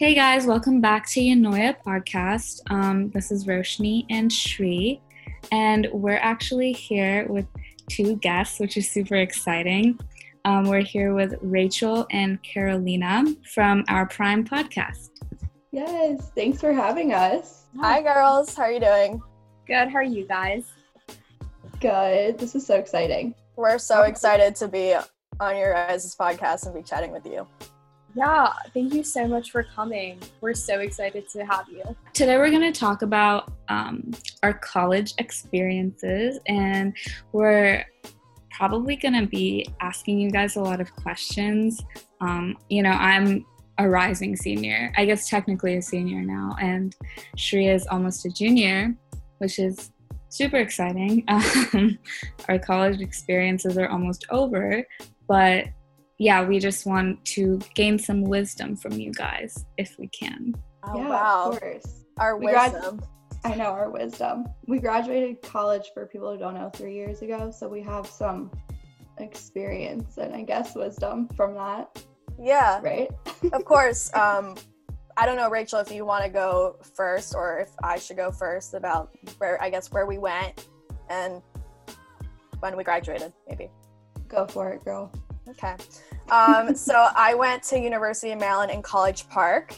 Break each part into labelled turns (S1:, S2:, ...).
S1: Hey guys, welcome back to Yanoya podcast. Um, this is Roshni and Shri, and we're actually here with two guests, which is super exciting. Um, we're here with Rachel and Carolina from our Prime podcast.
S2: Yes, thanks for having us.
S3: Hi, girls. How are you doing?
S4: Good. How are you guys?
S2: Good. This is so exciting.
S3: We're so excited to be on your guys' podcast and be chatting with you.
S4: Yeah, thank you so much for coming. We're so excited to have you.
S1: Today, we're going to talk about um, our college experiences, and we're probably going to be asking you guys a lot of questions. Um, you know, I'm a rising senior, I guess technically a senior now, and Shri is almost a junior, which is super exciting. Um, our college experiences are almost over, but yeah, we just want to gain some wisdom from you guys if we can.
S3: Oh,
S2: yeah,
S3: wow.
S2: of course.
S3: Our
S2: We grad-
S3: wisdom.
S2: I know our wisdom. We graduated college for people who don't know three years ago, so we have some experience and I guess wisdom from that,
S3: yeah,
S2: right?
S3: of course. Um, I don't know, Rachel, if you want to go first or if I should go first about where, I guess, where we went and when we graduated, maybe.
S2: Go for it, girl.
S3: Okay. Um, so I went to University of Maryland in College Park,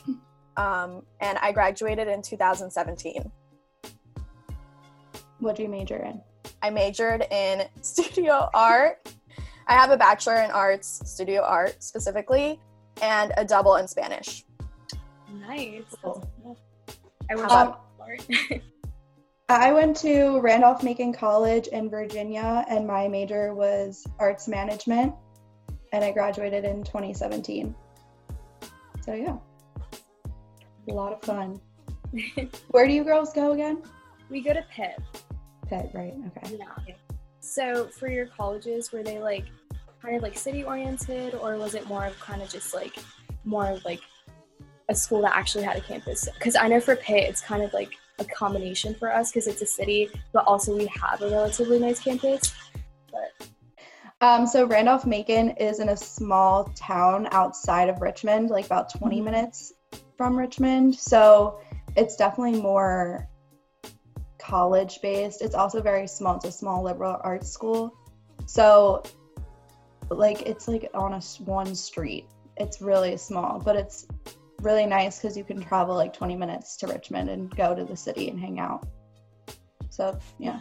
S3: um, and I graduated in 2017.
S2: What do you major in?
S3: I majored in studio art. I have a bachelor in arts, studio art specifically, and a double in Spanish.
S4: Nice.
S2: Cool.
S4: I wish
S2: Um,
S4: I
S2: I went to Randolph Macon College in Virginia, and my major was arts management, and I graduated in 2017. So, yeah, a lot of fun. Where do you girls go again?
S4: we go to Pitt.
S2: Pitt, right? Okay.
S4: Yeah. So for your colleges, were they like kind of like city oriented, or was it more of kind of just like more of like a school that actually had a campus? Because I know for Pitt, it's kind of like a combination for us because it's a city, but also we have a relatively nice campus. But
S2: Um, so Randolph Macon is in a small town outside of Richmond, like about 20
S4: Mhm.
S2: minutes from Richmond. So it's definitely more college based. It's also very small. It's a small liberal arts school. So like it's like on a one street. It's really small, but it's really nice because you can travel like 20 minutes to Richmond and go to the city and hang out. So yeah.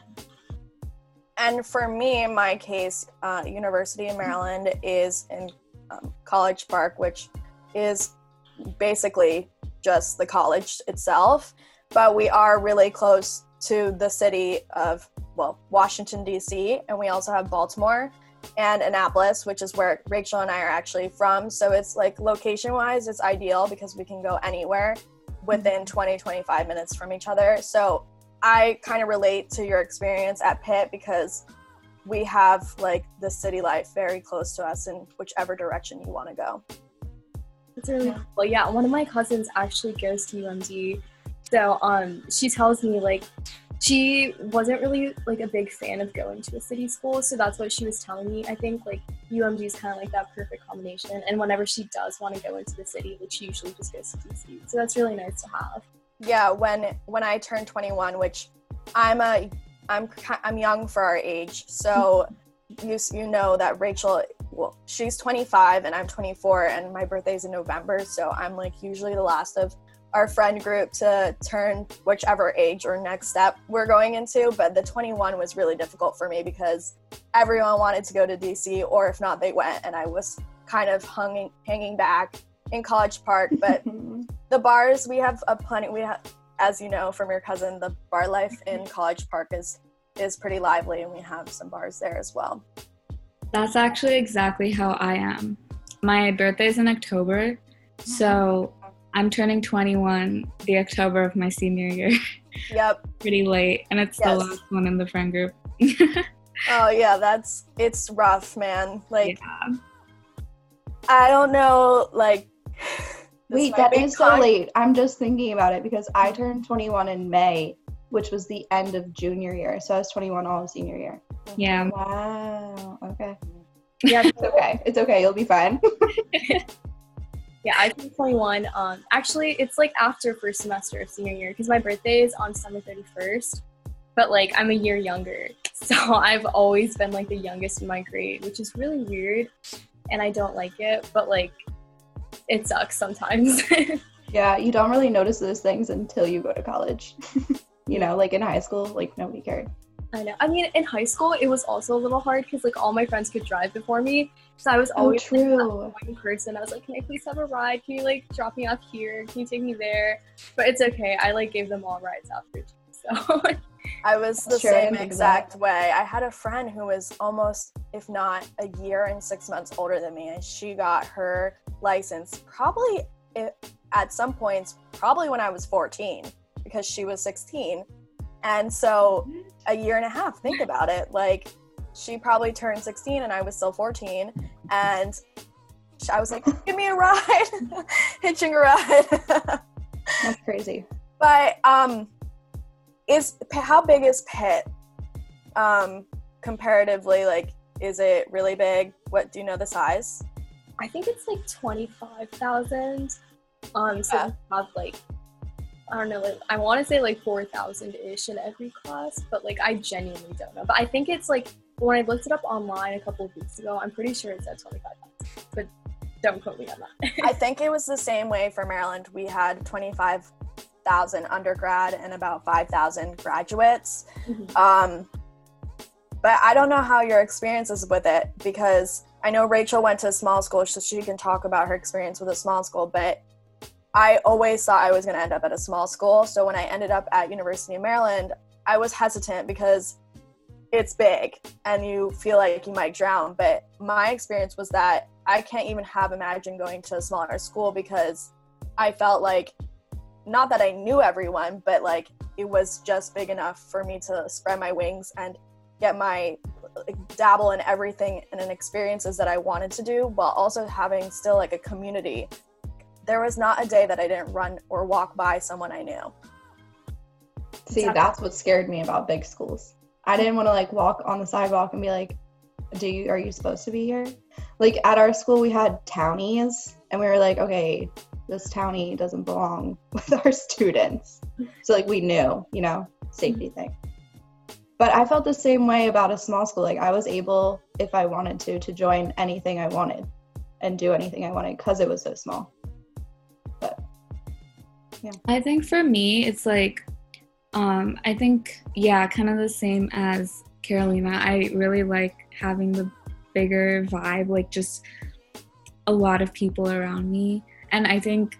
S3: And for me, in my case, uh, University of Maryland is in um, College Park, which is basically just the college itself. But we are really close to the city of, well, Washington, D.C., and we also have Baltimore and Annapolis, which is where Rachel and I are actually from. So it's like location wise, it's ideal because we can go anywhere within 20, 25 minutes from each other. So I kind of relate to your experience at Pitt because we have like the city life very close to us in whichever direction you want to go.
S4: That's really cool. Yeah, one of my cousins actually goes to UMD. So um she tells me like she wasn't really like a big fan of going to a city school, so that's what she was telling me. I think like UMD is kind of like that perfect combination. And whenever she does want to go into the city, like she usually just goes to DC. So that's really nice to have.
S3: Yeah, when when I turned 21, which I'm a I'm I'm young for our age, so you you know that Rachel well she's 25 and I'm 24 and my birthday's in November, so I'm like usually the last of our friend group to turn whichever age or next step we're going into, but the 21 was really difficult for me because everyone wanted to go to DC or if not they went and I was kind of hanging hanging back in College Park, but the bars we have a plenty we have as you know from your cousin the bar life in college park is is pretty lively and we have some bars there as well
S1: That's actually exactly how I am. My birthday is in October, so mm-hmm. I'm turning 21 the October of my senior year,
S3: yep
S1: pretty late, and it's
S3: Yes.
S1: the last one in the friend group.
S3: oh yeah that's it's rough man like
S1: yeah.
S3: i don't know like this
S2: Wait,
S3: that is
S2: that
S3: be
S2: is so late. I'm just thinking about it because I turned 21 in May, which was the end of junior year. So I was 21 all of senior year.
S1: Yeah.
S2: Wow. Okay.
S4: Yeah,
S2: It's okay. It's okay. You'll be fine.
S4: Yeah, I turned 21. Um, actually, it's like after first semester of senior year because my birthday is on December 31st. But like, I'm a year younger, so I've always been like the youngest in my grade, which is really weird, and I don't like it. But like, it sucks sometimes.
S2: Yeah, you don't really notice those things until you go to college. you know, like in high school, like nobody cared.
S4: I know. I mean, in high school, it was also a little hard because like all my friends could drive before me, so I was
S2: Oh,
S4: always like, that
S2: true.
S4: annoying person. I was like, "Can I please have a ride? Can you like drop me off here? Can you take me there?" But it's okay. I like gave them all rides after, so
S3: I was the
S2: Sure,
S3: same exact way. I had a friend who was almost, if not a year and six months older than me, and she got her license probably at some points, probably when I was 14, because she was 16. And so a year and a half, think about it. Like, she probably turned 16 and I was still 14. And I was like, give me a ride, hitching a ride.
S2: That's crazy.
S3: But um, is how big is Pitt? Um, comparatively, like, is it really big? What do you know the size?
S4: I think it's like twenty five thousand. Um, so
S3: Yeah.
S4: we have like I don't know, like I want to say like four thousand ish in every class, but like I genuinely don't know. But I think it's like when I looked it up online a couple of weeks ago, I'm pretty sure it said twenty five thousand, but don't quote me on that.
S3: I think it was the same way for Maryland. We had twenty thousand undergrad and about five thousand graduates.
S4: Mhm.
S3: Um, but I don't know how your experience is with it because I know Rachel went to a small school, so she can talk about her experience with a small school. But I always thought I was going to end up at a small school. So when I ended up at University of Maryland, I was hesitant because it's big and you feel like you might drown. But my experience was that I can't even have imagined going to a smaller school because I felt like not that I knew everyone, but like it was just big enough for me to spread my wings and get my like, dabble in everything and in experiences that I wanted to do while also having still like a community. There was not a day that I didn't run or walk by someone I knew.
S2: See,
S4: Exactly.
S2: that's what scared me about big schools. I didn't want to like walk on the sidewalk and be like, "Do you are you supposed to be here?" Like at our school, we had townies, and we were like, "Okay, this townie doesn't belong with our students." So like we knew, you know, safety thing. But I felt the same way about a small school. Like I was able, if I wanted to, to join anything I wanted and do anything I wanted because it was so small. But yeah.
S1: I think for me, it's like, um, I think, yeah, kind of the same as Carolina. I really like having the bigger vibe, like just a lot of people around me. And I think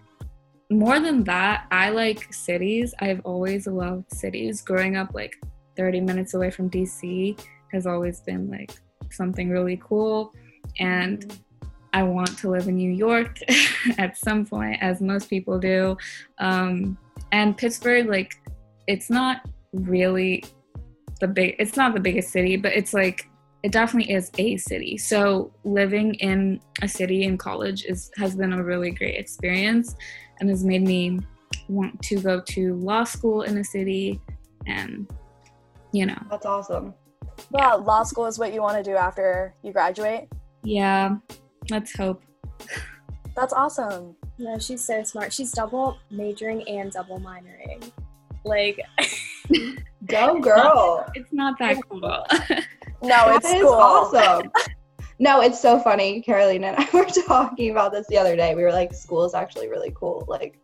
S1: more than that, I like cities. I've always loved cities. Growing up, like 30 minutes away from DC has always been like something really cool. And I want to live in New York at some point, as most people do. Um, and Pittsburgh, like, it's not really the big. It's not the biggest city, but it's like it definitely is a city. So living in a city in college is has been a really great experience, and has made me want to go to law school in a city, and you know,
S2: That's awesome.
S3: Well, law school is what you want to do after you graduate.
S1: yeah. Let's hope.
S3: That's awesome.
S4: No, she's so smart. She's double majoring and double minoring. Like,
S2: Go girl.
S1: It's not that cool.
S3: No, it's cool.
S2: awesome. No, it's so funny. Caroline and I were talking about this the other day. We were like, school is actually really cool. Like,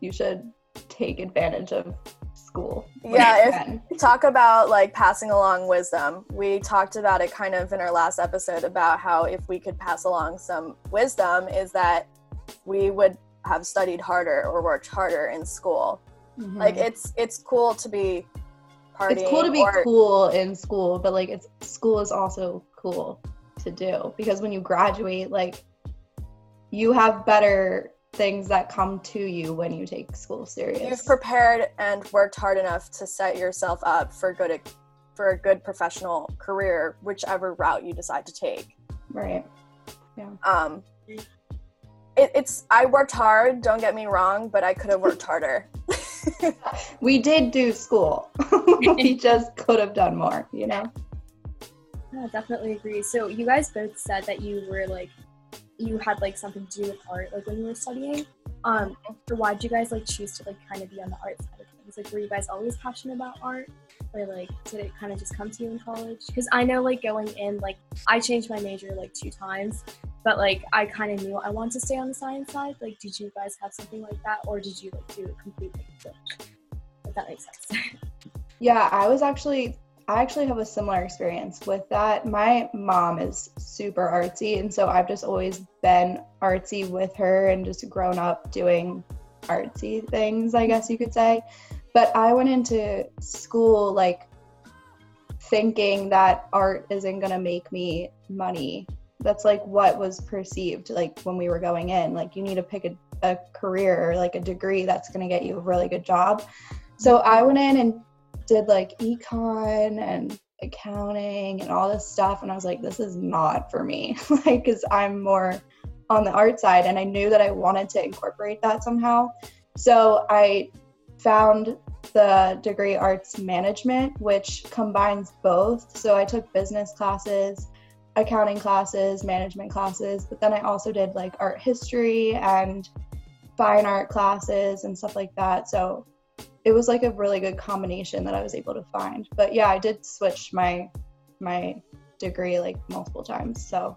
S2: you should take advantage of school.
S3: Yeah, if- talk about like passing along wisdom. We talked about it kind of in our last episode about how if we could pass along some wisdom is that we would have studied harder or worked harder in school. Like mm-hmm. it's it's cool to be.
S2: It's cool to be
S3: or-
S2: cool in school, but like, it's school is also cool to do because when you graduate, like, you have better things that come to you when you take school serious.
S3: You've prepared and worked hard enough to set yourself up for good for a good professional career, whichever route you decide to take.
S2: right. Yeah.
S3: Um, it, it's I worked hard. Don't get me wrong, but I could have worked harder.
S2: We did do school. we just could have done more, you know?
S4: no, definitely agree. So, you guys both said that you were like you had like something to do with art, like when you were studying. Um, so why did you guys like choose to like kind of be on the art side of things? Like, were you guys always passionate about art, or like did it kind of just come to you in college? Because I know like going in, like I changed my major like two times, but like I kind of knew I wanted to stay on the science side. Like, did you guys have something like that, or did you like do it completely? If that makes sense.
S2: Yeah, I was actually I actually have a similar experience with that. My mom is super artsy, and so I've just always been artsy with her and just grown up doing artsy things, I guess you could say. But I went into school like thinking that art isn't going to make me money. That's like what was perceived like when we were going in. Like you need to pick a, a career or like a degree that's going to get you a really good job. So I went in and did like econ and accounting and all this stuff and i was like this is not for me like because i'm more on the art side and i knew that i wanted to incorporate that somehow so i found the degree arts management which combines both so i took business classes accounting classes management classes but then i also did like art history and fine art classes and stuff like that so it was like a really good combination that I was able to find. But yeah, I did switch my my degree like multiple times. So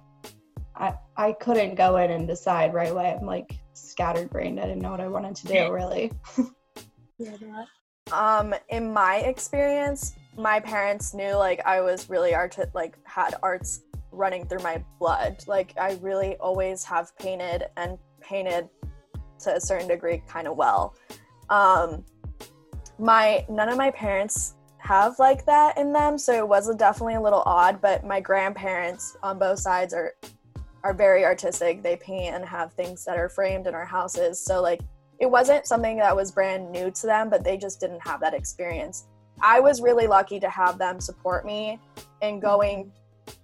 S2: I I couldn't go in and decide right away. I'm like scattered brained. I didn't know what I wanted to do really.
S3: yeah, um in my experience, my parents knew like I was really art like had arts running through my blood. Like I really always have painted and painted to a certain degree kind of well. Um my none of my parents have like that in them so it was definitely a little odd but my grandparents on both sides are are very artistic they paint and have things that are framed in our houses so like it wasn't something that was brand new to them but they just didn't have that experience i was really lucky to have them support me in going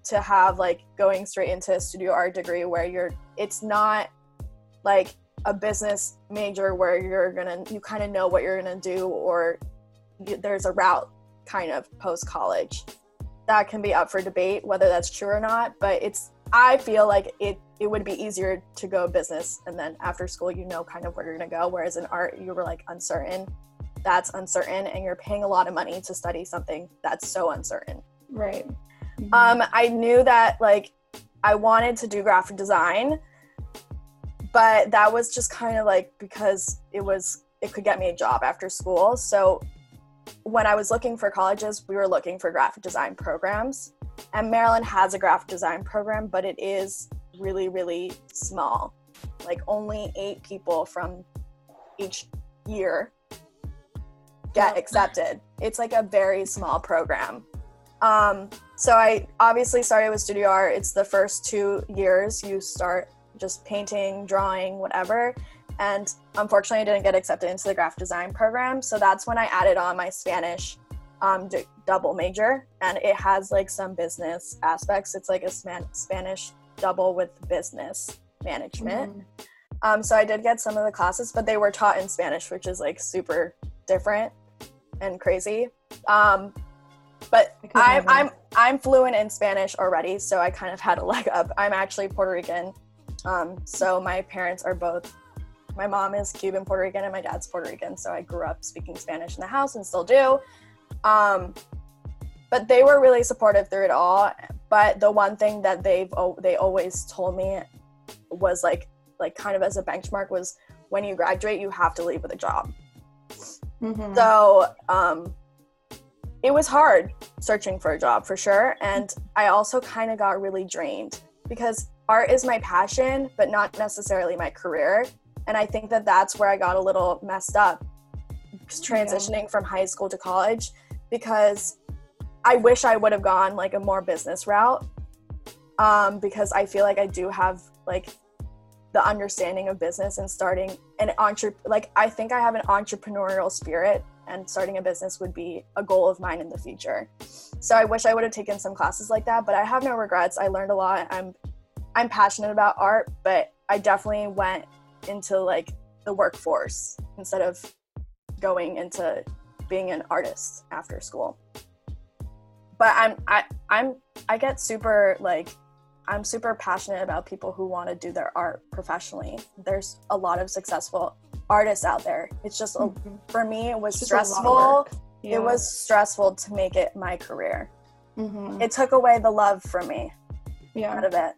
S3: to have like going straight into a studio art degree where you're it's not like a business major where you're gonna you kind of know what you're gonna do or there's a route kind of post college that can be up for debate whether that's true or not but it's i feel like it it would be easier to go business and then after school you know kind of where you're gonna go whereas in art you were like uncertain. That's uncertain and you're paying a lot of money to study something that's so uncertain.
S2: Right.
S3: Um i knew that like i wanted to do graphic design but that was just kind of like because it was it could get me a job after school. So when i was looking for colleges we were looking for graphic design programs and maryland has a graphic design program but it is really really small. Like only eight people from each year get accepted. It's like a very small program um, so i obviously started with studio art it's the first two years you start just painting, drawing, whatever. And unfortunately, I didn't get accepted into the graphic design program. So that's when I added on my Spanish um, d- double major. And it has like some business aspects. It's like a Span- Spanish double with business management. Mm-hmm. Um, so I did get some of the classes, but they were taught in Spanish, which is like super different and crazy. Um, but I'm, I'm I'm fluent in Spanish already, so I kind of had a leg up. I'm actually Puerto Rican, um, so my parents are both. My mom is Cuban Puerto Rican and my dad's Puerto Rican. So I grew up speaking Spanish in the house and still do. Um, but they were really supportive through it all. But the one thing that they've they always told me was like like kind of as a benchmark was when you graduate you have to leave with a job. Mm-hmm. So um, it was hard searching for a job for sure, and I also kind of got really drained because art is my passion, but not necessarily my career. And I think that that's where I got a little messed up transitioning yeah. from high school to college because I wish I would have gone like a more business route um, because I feel like I do have like the understanding of business and starting an entre like I think I have an entrepreneurial spirit and starting a business would be a goal of mine in the future. So I wish I would have taken some classes like that, but I have no regrets. I learned a lot. I'm I'm passionate about art, but I definitely went into like the workforce instead of going into being an artist after school. But I'm I I'm I get super like I'm super passionate about people who want to do their art professionally. There's a lot of successful artists out there. It's just a, for me, it was
S2: just a lot of
S3: stressful.
S2: Yeah.
S3: It was stressful to make it my career.
S2: Mhm.
S3: It took away the love from me
S2: Yeah.
S3: out of it.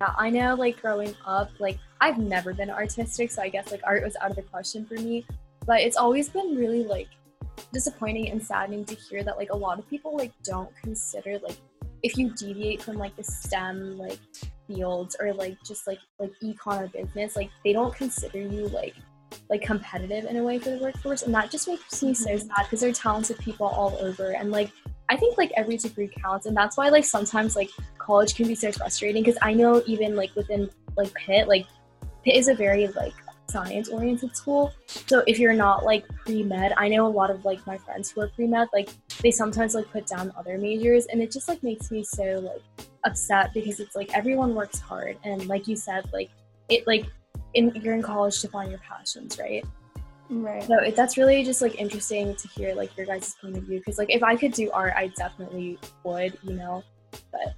S4: Yeah, I know like growing up, like I've never been artistic, so I guess like art was out of the question for me. But it's always been really like disappointing and saddening to hear that like a lot of people like don't consider like if you deviate from like the STEM like fields or like just like like econ or business, like they don't consider you like like competitive in a way for the workforce and that just makes me so
S2: Mhm.
S4: sad because there are talented people all over and like I think like every degree counts and that's why like sometimes like college can be so frustrating because I know even like within like Pitt, like Pitt is a very like science oriented school. So if you're not like pre med, I know a lot of like my friends who are pre med, like they sometimes like put down other majors and it just like makes me so like upset because it's like everyone works hard and like you said, like it like in you're in college to find your passions, right?
S2: Right.
S4: So it, that's really just like interesting to hear like your guys' point of view because like if I could do art, I definitely would, you know. But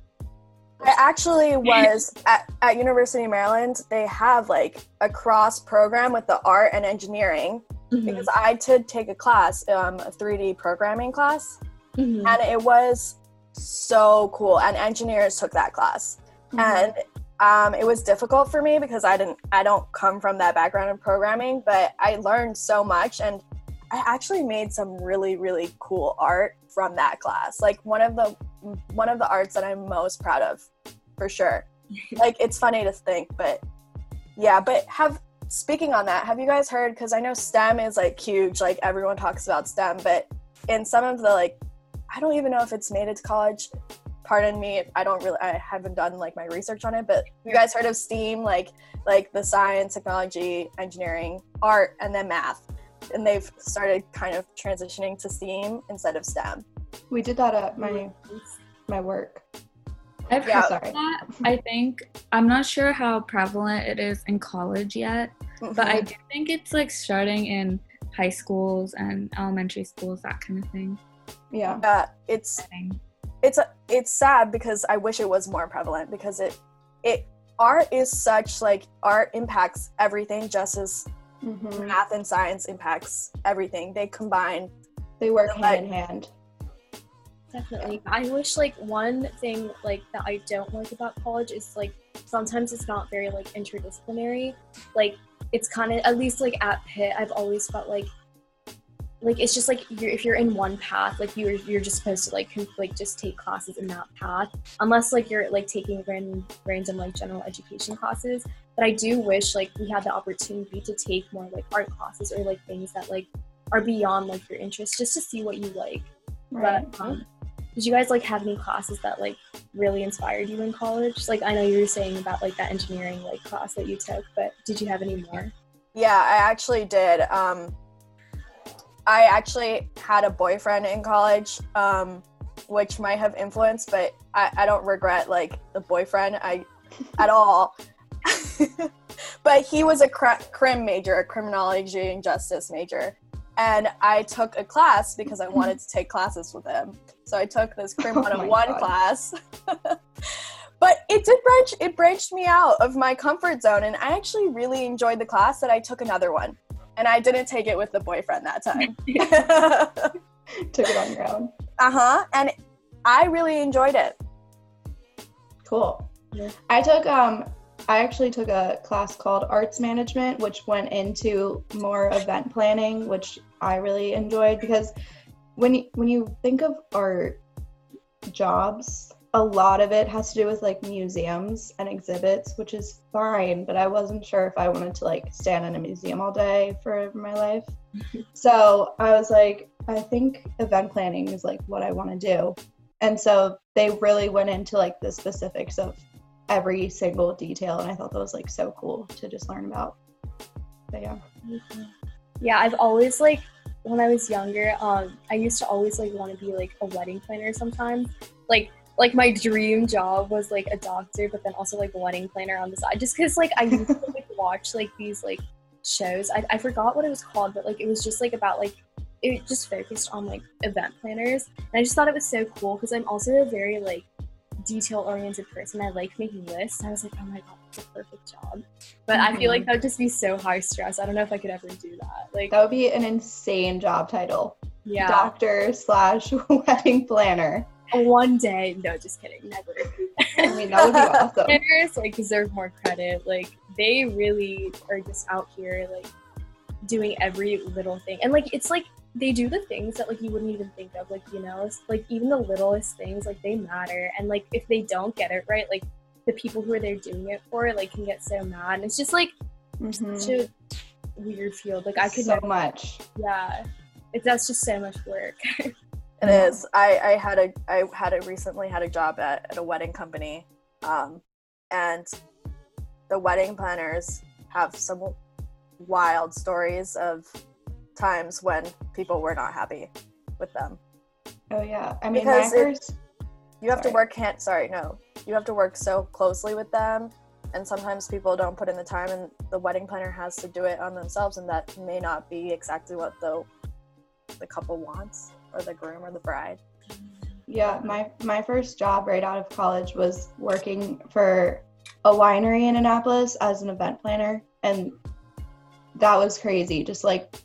S3: I actually was at, at University of Maryland. They have like a cross program with the art and engineering
S4: Mm-hmm.
S3: because I did take a class, um, a 3D programming class,
S4: Mhm.
S3: and it was so cool. And engineers took that class,
S2: Mhm.
S3: and um, it was difficult for me because I didn't, I don't come from that background in programming, but I learned so much, and I actually made some really, really cool art from that class. Like one of the, one of the arts that I'm most proud of, for sure. like it's funny to think, but yeah. But have speaking on that, have you guys heard? Because I know STEM is like huge. Like everyone talks about STEM, but in some of the like, I don't even know if it's made it to college. Pardon me, I don't really, I haven't done like my research on it. But you guys heard of STEAM? Like, like the science, technology, engineering, art, and then math. And they've started kind of transitioning to STEAM instead of STEM.
S2: We did that at my mm-hmm. my work.
S1: I've
S3: Yeah.
S1: heard
S2: Sorry.
S1: that. I think I'm not sure how prevalent it is in college yet, but I mm-hmm. do think it's like starting in high schools and elementary schools, that kind of thing.
S2: Yeah.
S3: uh, it's it's a, it's sad because I wish it was more prevalent because it it art is such like art impacts everything just as
S2: hmm
S3: math and science impacts everything. They combine.
S2: They work
S3: So, like-
S2: hand in hand.
S4: Definitely. I wish like one thing like that I don't like about college is like sometimes it's not very like interdisciplinary. Like it's kind of at least like at Pitt, I've always felt like like it's just like you're, if you're in one path, like you're you're just supposed to like con- like just take classes in that path, unless like you're like taking random random like general education classes. But I do wish like we had the opportunity to take more like art classes or like things that like are beyond like your interests, just to see what you like.
S2: Right.
S4: But um, did you guys like have any classes that like really inspired you in college? Like I know you were saying about like that engineering like class that you took, but did you have any more?
S3: Yeah, I actually did. Um, I actually had a boyfriend in college, um, which might have influenced, but I, I don't regret like the boyfriend I at all. but he was a cr- crim major, a criminology and justice major, and I took a class because I wanted to take classes with him. So I took this crim
S2: Oh
S3: 101
S2: God.
S3: class. but it did branch it branched me out of my comfort zone and I actually really enjoyed the class that I took another one. And I didn't take it with the boyfriend that time.
S2: Took it on your own.
S3: uh-huh. And I really enjoyed it.
S2: Cool.
S4: Yeah.
S2: I took um I actually took a class called Arts Management, which went into more event planning, which I really enjoyed because when you, when you think of art jobs, a lot of it has to do with like museums and exhibits, which is fine, but I wasn't sure if I wanted to like stand in a museum all day for my life. so I was like, I think event planning is like what I want to do. And so they really went into like the specifics of every single detail and I thought that was like so cool to just learn about. But yeah.
S4: Yeah, I've always like when I was younger, um, I used to always like want to be like a wedding planner sometimes. Like like my dream job was like a doctor, but then also like a wedding planner on the side. Just because like I used to like watch like these like shows. I, I forgot what it was called, but like it was just like about like it just focused on like event planners. And I just thought it was so cool because I'm also a very like detail oriented person. I like making lists. I was like, oh my god, that's the perfect job. But I feel like mm-hmm. that would just be so high stress. I don't know if I could ever do that. Like,
S2: That would be an insane job title.
S4: yeah,
S2: Doctor slash wedding planner.
S4: One day. No, just kidding. Never.
S2: I mean, that would be awesome.
S4: planners like deserve more credit. Like they really are just out here like doing every little thing, and like it's like they do the things that like you wouldn't even think of. Like you know, like even the littlest things like they matter, and like if they don't get it right, like the people who are there doing it for like can get so mad. And it's just like
S2: Mhm.
S4: such a weird field. Like I could
S2: so
S4: never.
S2: much.
S4: Yeah, it, that's just so much work.
S3: It is. I, I had a I had a recently had a job at, at a wedding company, um, and the wedding planners have some wild stories of times when people were not happy with them.
S2: Oh yeah. I mean,
S3: Because it-. You have
S2: Sorry.
S3: to work can't sorry no you have to work so closely with them, and sometimes people don't put in the time, and the wedding planner has to do it on themselves, and that may not be exactly what the the couple wants or the groom or the bride.
S2: Yeah, my my first job right out of college was working for a winery in Annapolis as an event planner, and that was crazy. Just like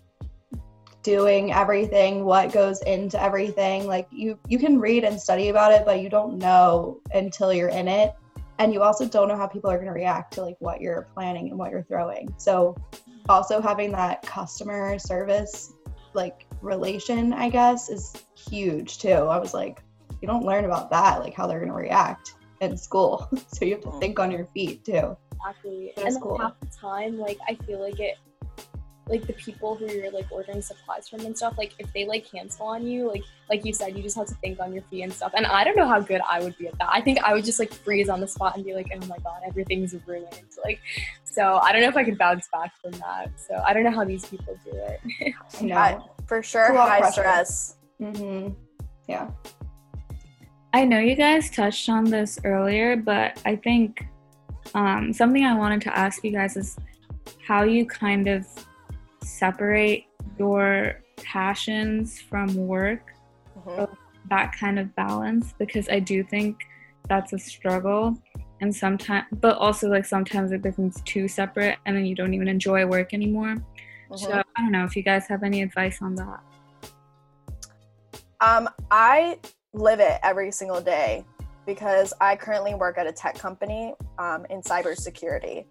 S2: doing everything, what goes into everything. Like you you can read and study about it, but you don't know until you're in it, and you also don't know how people are going to react to like what you're planning and what you're throwing. So also having that customer service like relation, I guess, is huge too. I was like you don't learn about that, like how they're gonna react in school. so you have to mm. think on your feet too.
S4: Exactly.
S2: That's
S4: and
S2: cool.
S4: half the time, like I feel like it like the people who you're like ordering supplies from and stuff, like if they like cancel on you, like like you said, you just have to think on your feet and stuff. And I don't know how good I would be at that. I think I would just like freeze on the spot and be like, oh my god, everything's ruined. Like so I don't know if I could bounce back from that. So I don't know how these people do it.
S2: I know.
S3: I- For sure,
S2: It's a lot of
S3: high
S2: pressure.
S3: stress.
S2: hmm Yeah.
S1: I know you guys touched on this earlier, but I think um, something I wanted to ask you guys is how you kind of separate your passions from work,
S3: Mhm.
S1: that kind of balance, because I do think that's a struggle. And sometimes, but also like sometimes it becomes too separate and then you don't even enjoy work anymore. So I don't know if you guys have any advice on that.
S3: Um, I live it every single day because I currently work at a tech company um, in cybersecurity.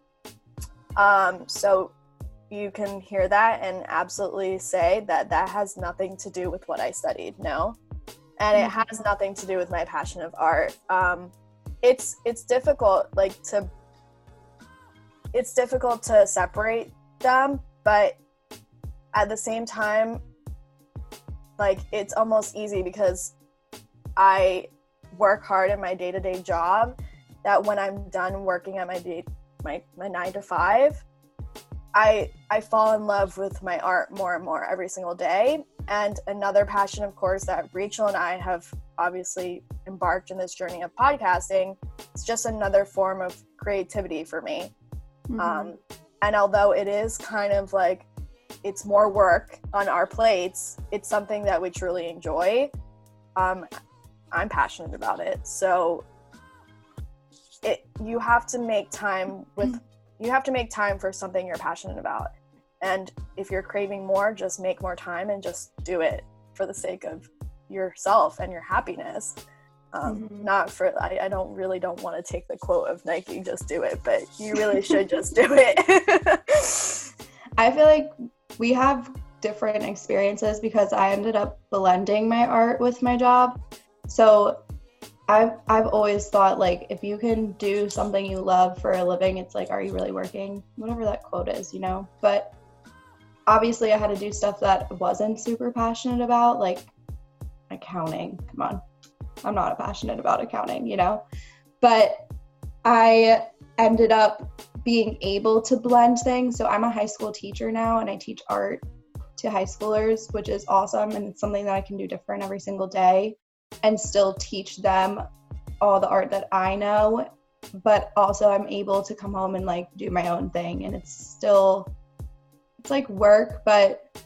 S3: Um, so you can hear that and absolutely say that that has nothing to do with what I studied. No, and it has nothing to do with my passion of art. Um, it's it's difficult, like to. It's difficult to separate them, but at the same time, like it's almost easy because I work hard in my day to day job. That when I'm done working at my day, my my nine to five, I I fall in love with my art more and more every single day. And another passion, of course, that Rachel and I have obviously embarked in this journey of podcasting. It's just another form of creativity for me.
S2: Mhm.
S3: Um, and although it is kind of like it's more work on our plates, it's something that we truly enjoy. Um, I'm passionate about it, so it you have to make time with you have to make time for something you're passionate about. And if you're craving more, just make more time and just do it for the sake of yourself and your happiness. Um,
S2: Mhm.
S3: Not for I, I don't really don't want to take the quote of Nike, just do it, but you really should just do it.
S2: I feel like we have different experiences because I ended up blending my art with my job. So I've I've always thought like if you can do something you love for a living, it's like are you really working? Whatever that quote is, you know. But obviously I had to do stuff that wasn't super passionate about, like accounting. Come on. I'm not passionate about accounting, you know. But I ended up being able to blend things. So I'm a high school teacher now and I teach art to high schoolers, which is awesome and it's something that I can do different every single day and still teach them all the art that I know, but also I'm able to come home and like do my own thing and it's still it's like work, but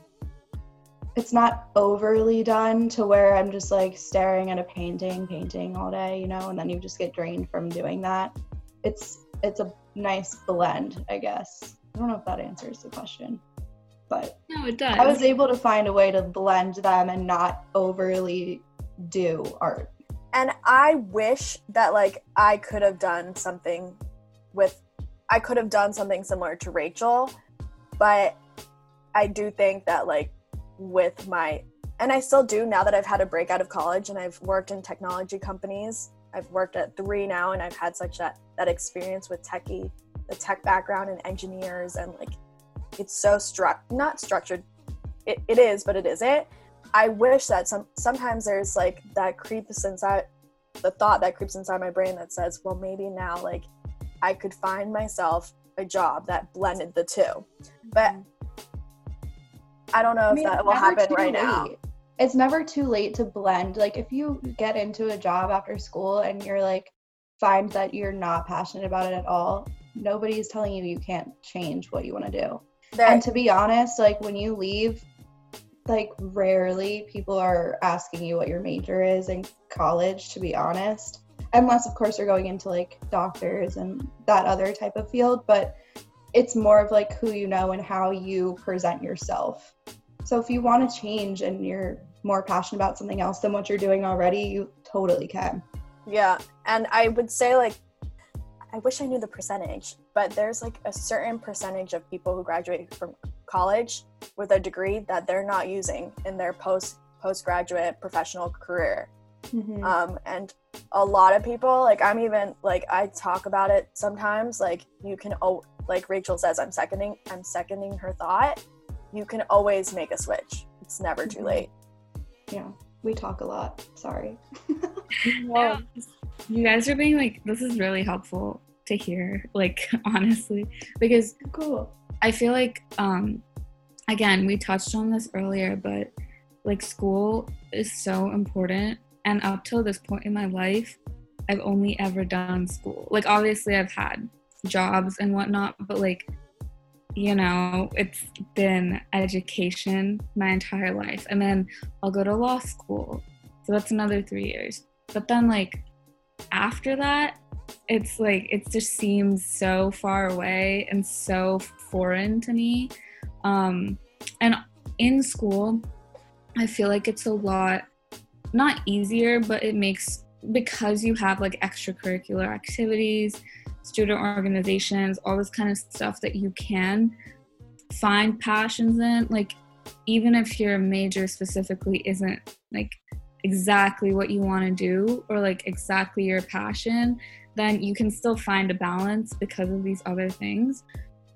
S2: it's not overly done to where I'm just like staring at a painting, painting all day, you know, and then you just get drained from doing that. It's it's a nice blend, I guess. I don't know if that answers the question. But
S1: No, it does.
S2: I was able to find a way to blend them and not overly do art.
S3: and I wish that like I could have done something with I could have done something similar to Rachel, but I do think that like with my and I still do now that I've had a break out of college and I've worked in technology companies. I've worked at three now and I've had such that that experience with techie, the tech background and engineers and like it's so struck not structured. It, it is, but it isn't. I wish that some sometimes there's like that creeps inside the thought that creeps inside my brain that says, well, maybe now like I could find myself a job that blended the two. But mm-hmm. I don't know if
S2: mean,
S3: that will happen right now.
S2: It's never too late to blend. Like if you get into a job after school and you're like find that you're not passionate about it at all, nobody's telling you you can't change what you want to do.
S3: There,
S2: And to be honest, like when you leave, like rarely people are asking you what your major is in college, to be honest. Unless of course you're going into like doctors and that other type of field, but it's more of like who you know and how you present yourself. So if you want to change and you're more passionate about something else than what you're doing already, you totally can.
S3: yeah. And I would say like I wish I knew the percentage, but there's like a certain percentage of people who graduate from college with a degree that they're not using in their post postgraduate professional career.
S2: Mhm.
S3: um and a lot of people like i'm even like i talk about it sometimes like you can oh like rachel says i'm seconding i'm seconding her thought you can always make a switch it's never too
S2: Mhm.
S3: late
S2: yeah, we talk a lot. Sorry.
S1: Yeah. You guys are being like, this is really helpful to hear, like, honestly, because
S2: Cool.
S1: I feel like, um, again, we touched on this earlier, but like, school is so important. And up till this point in my life, I've only ever done school. Like, obviously, I've had jobs and whatnot, but like, you know, it's been education my entire life. And then I'll go to law school. So that's another three years. But then, like, after that, it's like, it just seems so far away and so foreign to me. Um, and in school, I feel like it's a lot, not easier, but it makes, because you have like extracurricular activities, student organizations, all this kind of stuff that you can find passions in, like, even if your major specifically isn't like exactly what you want to do or like exactly your passion, then you can still find a balance because of these other things.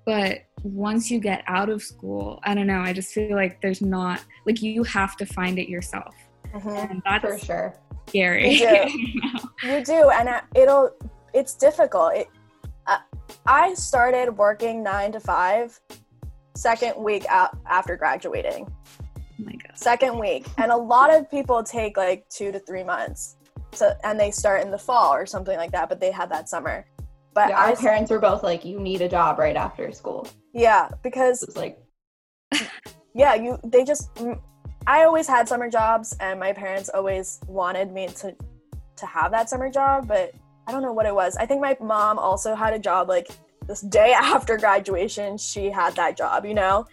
S1: But once you get out of school, I don't know, I just feel like there's not, like, you have to find it yourself.
S3: Mhm.
S1: And that's
S2: For sure.
S1: scary.
S3: You do. you do and uh, it'll it's difficult it, uh, i started working nine to five second week out after graduating
S1: oh my God.
S3: second week and a lot of people take like two to three months so and they start in the fall or something like that but they had that summer. But
S2: yeah,
S3: i
S2: our parents were both like, you need a job right after school.
S3: yeah because
S2: It was like,
S3: yeah you they just i always had summer jobs and my parents always wanted me to to have that summer job but i don't know what it was. I think my mom also had a job like this day after graduation she had that job you know?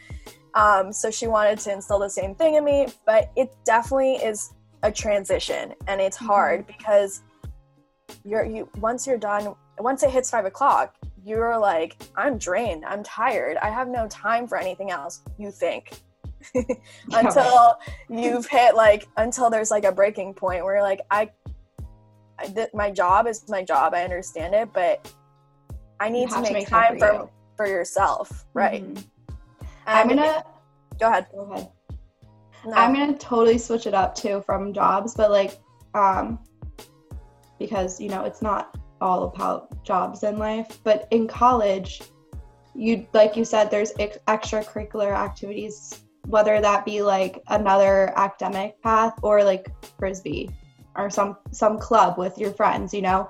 S3: Um, so she wanted to instill the same thing in me but it definitely is a transition and it's hard because you're you once you're done once it hits five o'clock you're like i'm drained. I'm tired. I have no time for anything else you think. Until you've hit like until there's like a breaking point where you're like I, I th- my job is my job. I understand it but I need to
S2: have to
S3: make,
S2: make time for
S3: for
S2: you.
S3: for yourself. Right.
S2: Mhm. I'm gonna
S3: go ahead.
S2: go ahead.
S3: No.
S2: I'm gonna totally switch it up too from jobs, but like, um, because you know it's not all about jobs in life, but in college, you like you said, there's ex- extracurricular activities, whether that be like another academic path or like frisbee or some some club with your friends, you know,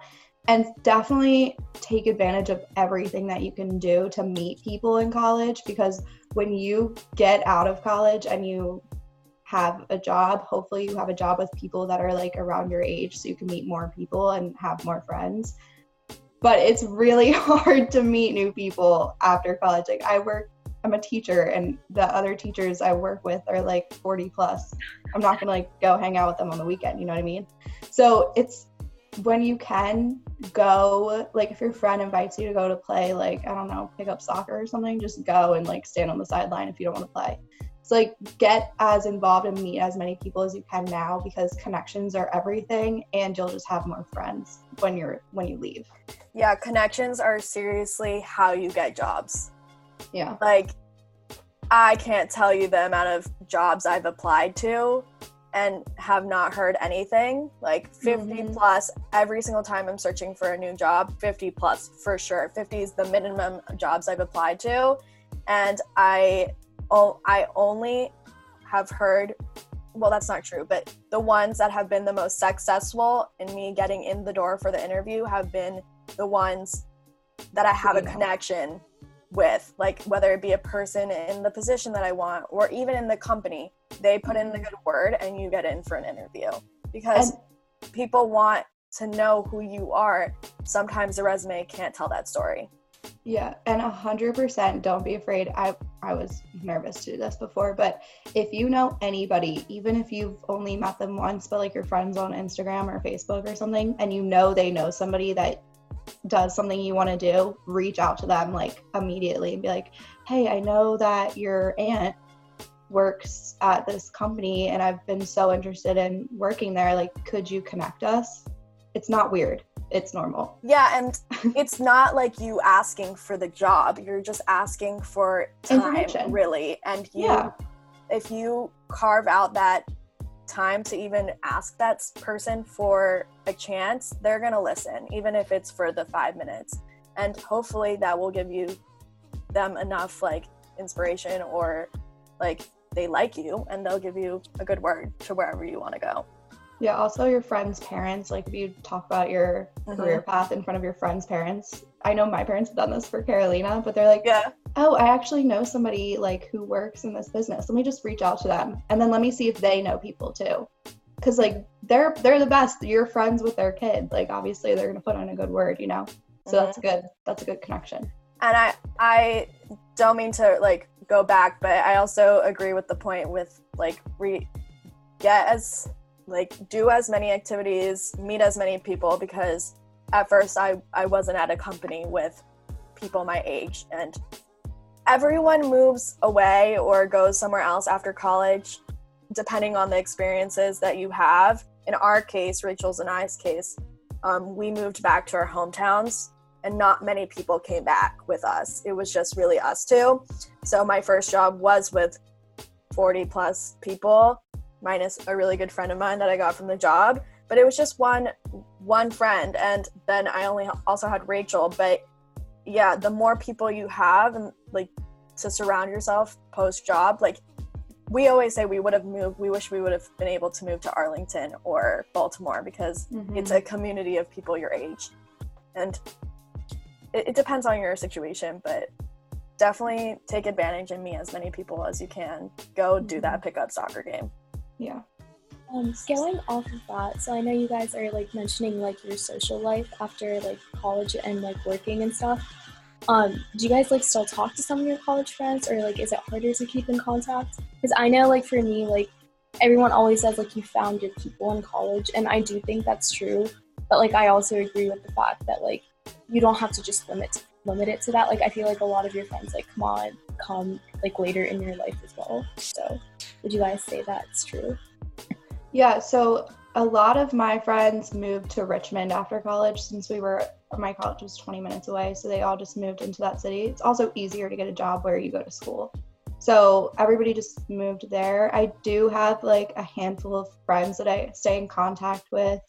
S2: and definitely take advantage of everything that you can do to meet people in college because when you get out of college and you have a job. Hopefully, you have a job with people that are like around your age so you can meet more people and have more friends. But it's really hard to meet new people after college. Like, I work, I'm a teacher, and the other teachers I work with are like 40 plus. I'm not gonna like go hang out with them on the weekend, you know what I mean? So it's when you can go, like if your friend invites you to go to play, like, I don't know, pick up soccer or something, just go and like stand on the sideline if you don't wanna play like get as involved and meet as many people as you can now because connections are everything and you'll just have more friends when you're when you leave.
S3: Yeah, connections are seriously how you get jobs.
S2: Yeah.
S3: Like I can't tell you the amount of jobs I've applied to and have not heard anything. Like 50
S2: Mhm.
S3: plus every single time I'm searching for a new job, 50 plus for sure. 50 is the minimum jobs I've applied to. And I oh, I only have heard well that's not true, but the ones that have been the most successful in me getting in the door for the interview have been the ones that I have a connection with, like whether it be a person in the position that I want or even in the company. They put in the mm-hmm. good word and you get in for an interview because people want to know who you are. Sometimes the resume can't tell that story.
S2: Yeah, and a hundred percent don't be afraid. I I was nervous to do this before, but if you know anybody, even if you've only met them once, but like your friends on Instagram or Facebook or something, and you know they know somebody that does something you want to do, reach out to them like immediately and be like, Hey, I know that your aunt works at this company and I've been so interested in working there. Like, could you connect us? It's not weird. It's normal.
S3: Yeah, and it's not like you asking for the job. You're just asking for time, really. And you,
S2: Yeah.
S3: if you carve out that time to even ask that person for a chance, they're gonna listen, even if it's for the five minutes. And hopefully, that will give you them enough like inspiration or like they like you, and they'll give you a good word to wherever you want to go.
S2: Yeah, also your friends' parents, like if you talk about your
S3: Mhm.
S2: career path in front of your friends' parents. I know my parents have done this for Carolina, but they're like,
S3: Yeah.
S2: "Oh, I actually know somebody like who works in this business. Let me just reach out to them, and then let me see if they know people too." Cuz like they're they're the best. You're friends with their kid. Like obviously they're going to put in a good word, you know. So that's good. That's a good connection.
S3: and I I don't mean to like go back, but I also agree with the point with like re get as like do as many activities, meet as many people because at first I I wasn't at a company with people my age and everyone moves away or goes somewhere else after college depending on the experiences that you have. In our case, Rachel's and I's case, um, we moved back to our hometowns and not many people came back with us. It was just really us two. So my first job was with 40 plus people, minus a really good friend of mine that I got from the job. But it was just one one friend, and then I only also had Rachel. But yeah, the more people you have, and like to surround yourself post job, like we always say we would have moved. We wish we would have been able to move to Arlington or Baltimore because it's mm-hmm. a community of people your age and it, it depends on your situation but definitely take advantage and meet as many people as you can go do that mm-hmm. pickup soccer game
S2: yeah.
S4: Um, going off of that, so I know you guys are like mentioning like your social life after like college and like working and stuff. Um, do you guys like still talk to some of your college friends, or like is it harder to keep in contact? Because I know like for me, like everyone always says like you found your people in college, and I do think that's true. But like I also agree with the fact that like you don't have to just limit limit it to that. Like I feel like a lot of your friends like come on come like later in your life as well. So would you guys say that's true?
S2: Yeah, so a lot of my friends moved to Richmond after college since we were my college was 20 minutes away, so they all just moved into that city. It's also easier to get a job where you go to school. So everybody just moved there. I do have like a handful of friends that I stay in contact with.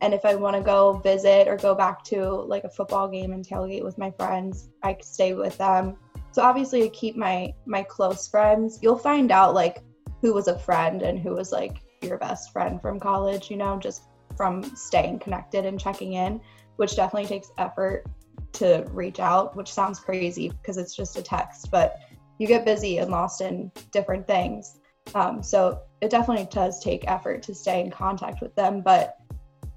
S2: And if I want to go visit or go back to like a football game and tailgate with my friends, I stay with them. So obviously I keep my my close friends. You'll find out like who was a friend and who was like your best friend from college, you know, just from staying connected and checking in, which definitely takes effort to reach out, which sounds crazy because it's just a text, but you get busy and lost in different things. Um, so it definitely does take effort to stay in contact with them, but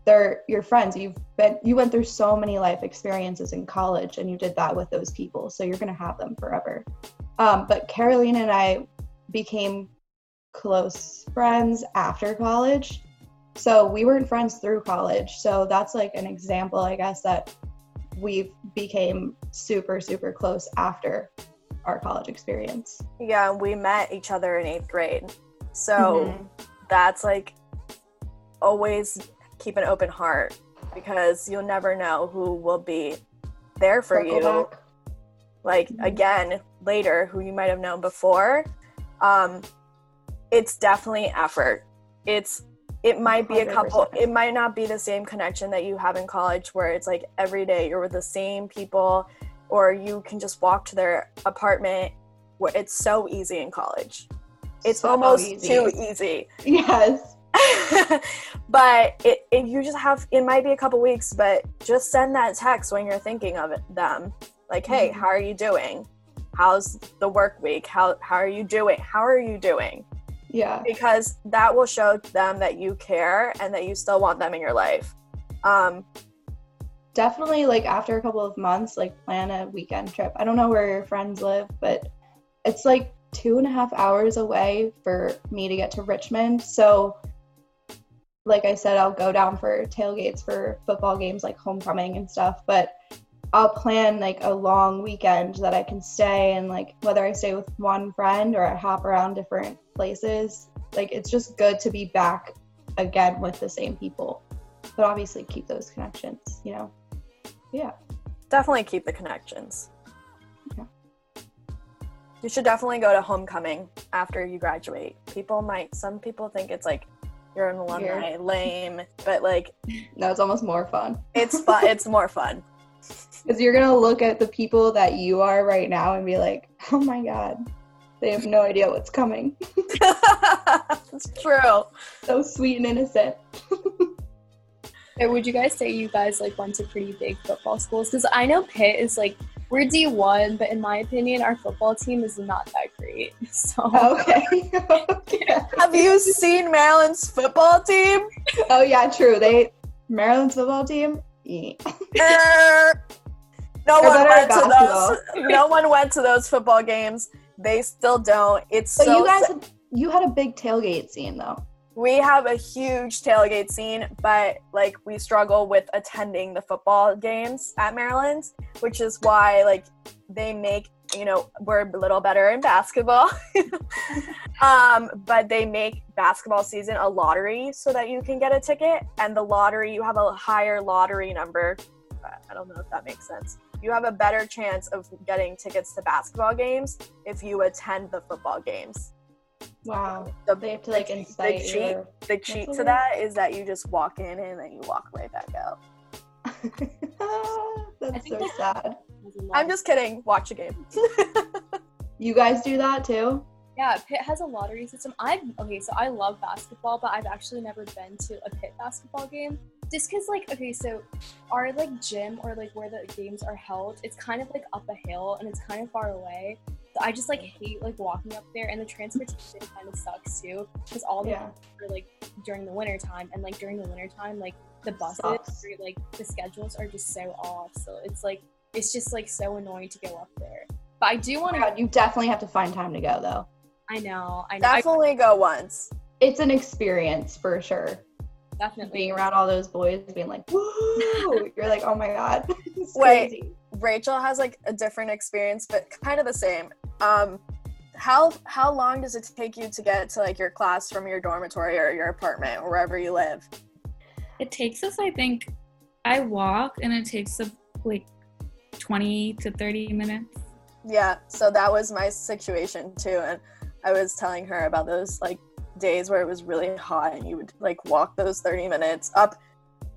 S2: they're your friends. You've been you went through so many life experiences in college, and you did that with those people, so you're gonna have them forever. Um, but Caroline and I became close friends after college. So we weren't friends through college. So that's like an example, I guess, that we became super, super close after our college experience.
S3: Yeah, we met each other in eighth grade. So
S2: Mhm.
S3: that's like always keep an open heart because you'll never know who will be there for
S2: Circle
S3: you.
S2: back.
S3: Like
S2: Mhm.
S3: again later, who you might have known before. Um, it's definitely effort. It's it might be a couple it might not be the same connection that you have in college where it's like every day you're with the same people or you can just walk to their apartment. Where it's so easy in college. It's
S2: So
S3: almost
S2: easy.
S3: too easy.
S2: Yes.
S3: but it, it you just have it might be a couple weeks but just send that text when you're thinking of it, them. Like hey
S2: Mhm.
S3: how are you doing? How's the work week? How how are you doing? How are you doing
S2: Yeah.
S3: because that will show them that you care and that you still want them in your life. Um,
S2: Definitely like after a couple of months, like plan a weekend trip. I don't know where your friends live, but it's like two and a half hours away for me to get to Richmond. So like I said, I'll go down for tailgates for football games like homecoming and stuff, but I'll plan like a long weekend that I can stay and like whether I stay with one friend or I hop around different places, like it's just good to be back again with the same people. But obviously keep those connections, you know. Yeah.
S3: definitely keep the connections.
S2: Yeah.
S3: You should definitely go to homecoming after you graduate. People might, some people think it's like you're an alumni, lame, but like
S2: No, it's almost more fun.
S3: it's fun. it's more fun.
S2: Because you're gonna look at the people that you are right now and be like, oh my god, they have no idea what's coming.
S3: it's true.
S2: so sweet and innocent.
S4: So would you guys say you guys like went to pretty big football schools? Because I know Pitt is like we're D one, but in my opinion, our football team is not that great. So
S2: Okay. okay.
S3: Have you seen Maryland's football team?
S2: Oh yeah, true. They Maryland's football team. Yeah.
S3: Er, no
S2: They're
S3: one went to those. No one went to those football games. They still don't. It's
S2: But
S3: so.
S2: you guys, you had a big tailgate scene though.
S3: we have a huge tailgate scene, but like we struggle with attending the football games at Maryland, which is why like they make you know we're a little better in basketball. um, but they make basketball season a lottery so that you can get a ticket, and the lottery you have a higher lottery number. I don't know if that makes sense. You have a better chance of getting tickets to basketball games if you attend the football games.
S2: Wow.
S3: Um, the,
S2: They have to like
S3: the
S2: incite
S3: cheat,
S2: your.
S3: the cheat to that is that you just walk in and then you walk right back out.
S2: That's so
S4: that-
S2: sad.
S3: I'm just kidding. Watch a game.
S2: You guys do that too?
S4: yeah, Pitt has a lottery system. I've okay, so I love basketball, but I've actually never been to a Pitt basketball game. Just cause like okay, so our like gym or like where the games are held, it's kind of like up a hill and it's kind of far away. So I just like hate like walking up there, and the transportation kind of sucks too, because all the
S2: Yeah.
S4: are like during the winter time and like during the winter time like the buses
S2: Sucks.
S4: or, like the schedules are just so off so it's like it's just like so annoying to go up there but i do want to
S2: God, you definitely have to find time to go though.
S4: i know i know I,
S3: Definitely go once.
S2: It's an experience for sure.
S4: Definitely
S2: Being around all those boys, being like, "Woo!" You're like, "Oh my god,
S3: Wait.
S2: crazy."
S3: Rachel has like a different experience, but kind of the same. Um, how how long does it take you to get to like your class from your dormitory or your apartment or wherever you live?
S1: It takes us, I think, I walk and it takes us like 20 to 30 minutes.
S3: Yeah, so that was my situation too, and I was telling her about those like days where it was really hot and you would like walk those 30 minutes up.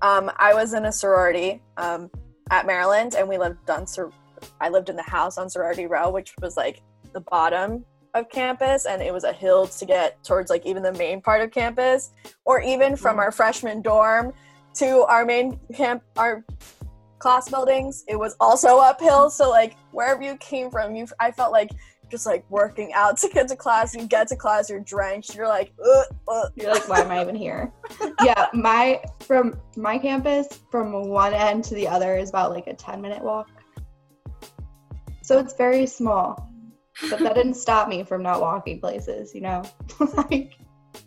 S3: Um, I was in a sorority um, at Maryland, and we lived on. Sor- I lived in the house on Sorority Row, which was like the bottom of campus, and it was a hill to get towards like even the main part of campus, or even from
S2: Mm.
S3: our freshman dorm to our main camp, our class buildings. It was also uphill, so like wherever you came from, you I felt like just like working out to get to class. You get to class, you're drenched. You're like, Ugh, ugh.
S2: You're like, why am I even here? yeah, my from my campus from one end to the other is about like a 10 minute walk. So it's very small. But that didn't stop me from not walking places, you know? like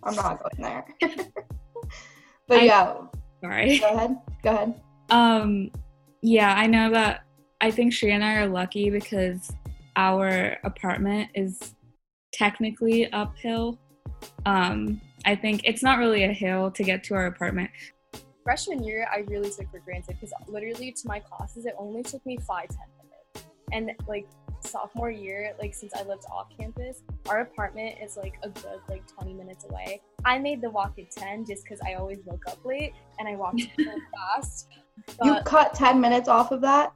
S2: I'm not going there. but
S1: I-
S2: yeah,
S1: Sorry.
S2: go ahead. Go ahead.
S1: Um, yeah, I know that. I think Shri and I are lucky because our apartment is technically uphill. Um, I think it's not really a hill to get to our apartment.
S4: freshman year i really took for granted because literally to my classes it only took me five ten minutes and like sophomore year like since i lived off campus our apartment is like a good like 20 minutes away i made the walk at 10 just because i always woke up late and i walked so fast
S2: You cut 10 minutes off of that?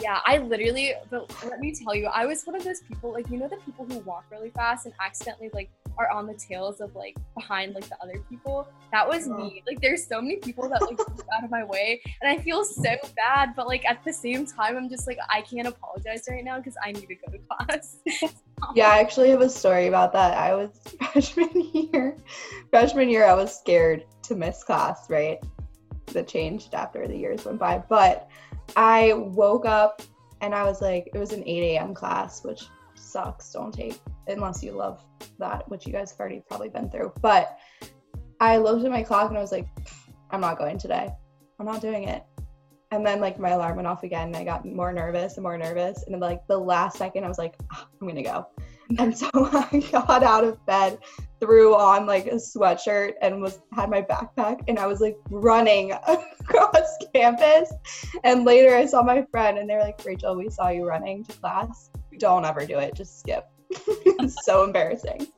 S4: Yeah i literally but let me tell you i was one of those people like you know the people who walk really fast and accidentally like are on the tails of like behind like the other people that was me like there's so many people that like out of my way and i feel so bad but like at the same time i'm just like i can't apologize right now because i need to go to class
S2: Yeah, I actually have a story about that. I was freshman year. Freshman year, I was scared to miss class, right? That changed after the years went by. But I woke up and I was like, it was an 8 a.m. class, which sucks. Don't take unless you love that, which you guys have already probably been through. But I looked at my clock and I was like, I'm not going today. I'm not doing it. And then like my alarm went off again and I got more nervous and more nervous. And then like the last second I was like, "Ah, I'm gonna go. And so I got out of bed, threw on like a sweatshirt and was had my backpack and I was like running across campus. And later I saw my friend and they were like, Rachel, we saw you running to class. Don't ever do it. Just skip. it's so embarrassing.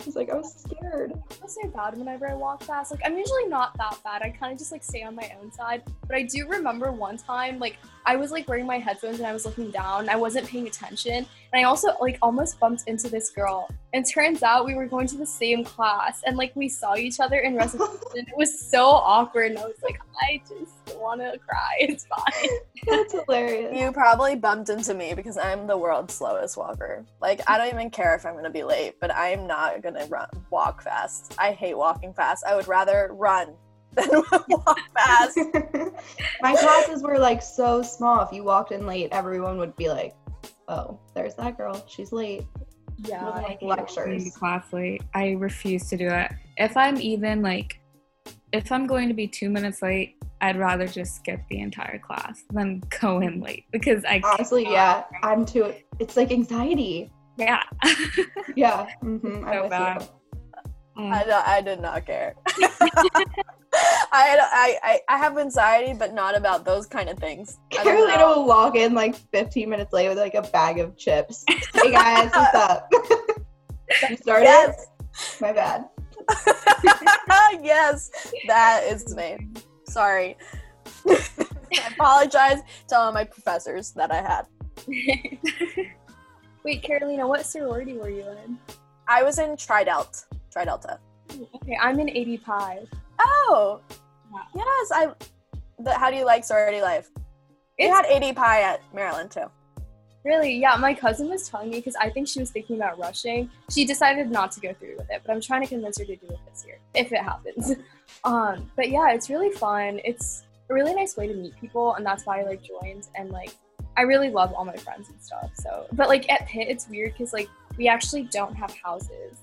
S2: I was like, I was scared.
S4: I feel so bad whenever I walk fast. Like I'm usually not that bad. I kind of just like stay on my own side. But I do remember one time, like I was like wearing my headphones and I was looking down. I wasn't paying attention, and I also like almost bumped into this girl. And turns out we were going to the same class, and like we saw each other in recitation. it was so awkward, and I was like, I just want to cry. It's fine.
S2: That's hilarious.
S3: You probably bumped into me because I'm the world's slowest walker. Like I don't even care if I'm gonna be late, but I'm not gonna run walk fast. I hate walking fast. I would rather run than walk fast.
S2: My classes were like so small. If you walked in late, everyone would be like, "Oh, there's that girl. She's late."
S4: Yeah.
S2: Wasn't like
S1: Going to
S2: lectures.
S1: class late. I refuse to do it. If I'm even like, if I'm going to be two minutes late, I'd rather just skip the entire class than go in late because I can't-
S2: Honestly, yeah, I'm too. It's like anxiety.
S1: yeah.
S2: Yeah, hmm I'm
S1: So
S2: with
S1: bad.
S2: you.
S1: Um,
S3: I, don't- I did not care. I, I, I, I have anxiety, but not about those kind of things. I don't
S2: Carolina
S3: know.
S2: will walk in like 15 minutes late with like a bag of chips. Hey guys, what's up? you started?
S3: Yes.
S2: My bad.
S3: yes, that is me. Sorry. I apologize to all my professors that I had.
S4: Wait, Carolina, what sorority were you in?
S3: I was in Tridelt. Tridelta.
S4: Okay, I'm in ADPi.
S3: Oh,
S4: Yeah.
S3: yes. I. The, how do you like sorority life? We had ADPi at Maryland too.
S4: Really? Yeah, my cousin was telling me because I think she was thinking about rushing. She decided not to go through with it, but I'm trying to convince her to do it this year if it happens. um, but yeah, it's really fun. It's a really nice way to meet people, and that's why I like joined. And like, I really love all my friends and stuff. So, but like at Pitt, it's weird because like we actually don't have houses.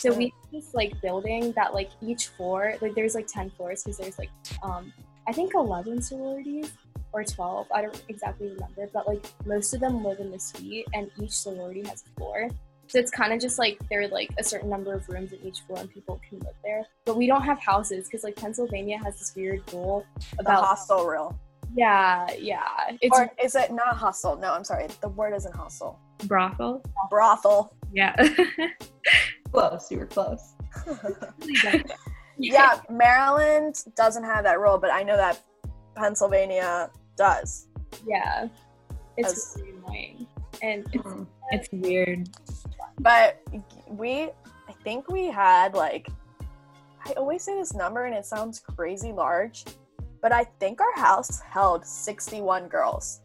S4: So we have this like building that like each floor, like there's like 10 floors because there's like um I think 11 sororities or 12 i don't exactly remember but like most of them live in the suite and each sorority has a floor so it's kind of just like there are like a certain number of rooms in each floor and people can live there but we don't have houses because like pennsylvania has this weird rule about The
S3: hostel rule.
S4: yeah yeah it's
S3: Or is it not hostel? No, I'm sorry. The word isn't hostel.
S1: brothel.
S3: Brothel.
S1: Yeah.
S2: Close, you were close.
S3: Yeah, Maryland doesn't have that rule, but I know that Pennsylvania does.
S4: yeah it's
S3: As-
S4: really annoying and it's
S2: Mhm.
S1: it's weird.
S3: But we, I think we had like, I always say this number and it sounds crazy large, but I think our house held 61 girls.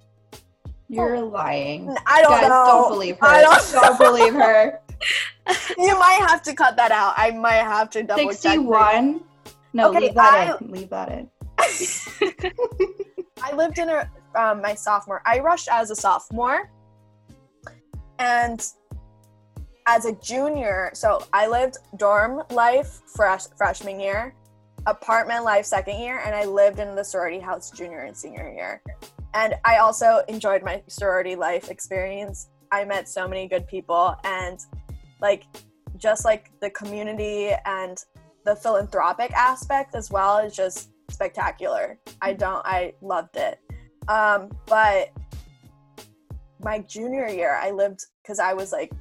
S2: You're lying.
S3: I don't
S2: Guys,
S3: know.
S2: don't believe her.
S3: I don't
S2: don't believe her.
S3: you might have to cut that out. I might have to double check. for-
S2: 61. No,
S3: Okay,
S2: leave that
S3: I-
S2: in. Leave that in.
S3: I lived in a um, my sophomore. I rushed as a sophomore, and as a junior, so I lived dorm life fresh freshman year, apartment life second year, and I lived in the sorority house junior and senior year. And I also enjoyed my sorority life experience. I met so many good people, and like just like the community and the philanthropic aspect as well is just spectacular. I don't I loved it. Um but my junior year I lived cuz I was like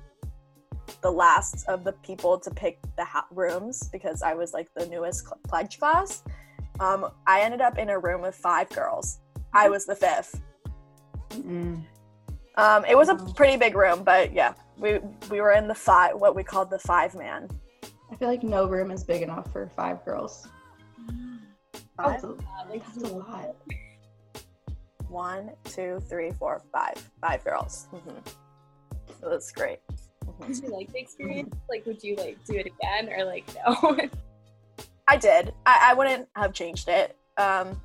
S3: the last of the people to pick the ha- rooms because I was like the newest cl- pledge class. Um I ended up in a room with five girls. I was the fifth.
S2: Mm.
S3: Um it was a pretty big room, but yeah, we we were in the five what we called the five man.
S2: I feel like no room is big enough for five girls. That's a, that's a lot.
S3: One, two, three, four, five. Five girls. hmm So that's great. Mhm.
S4: Did you like the experience? Like, would you like do it again or like no?
S3: I did. I, I wouldn't have changed it. Um,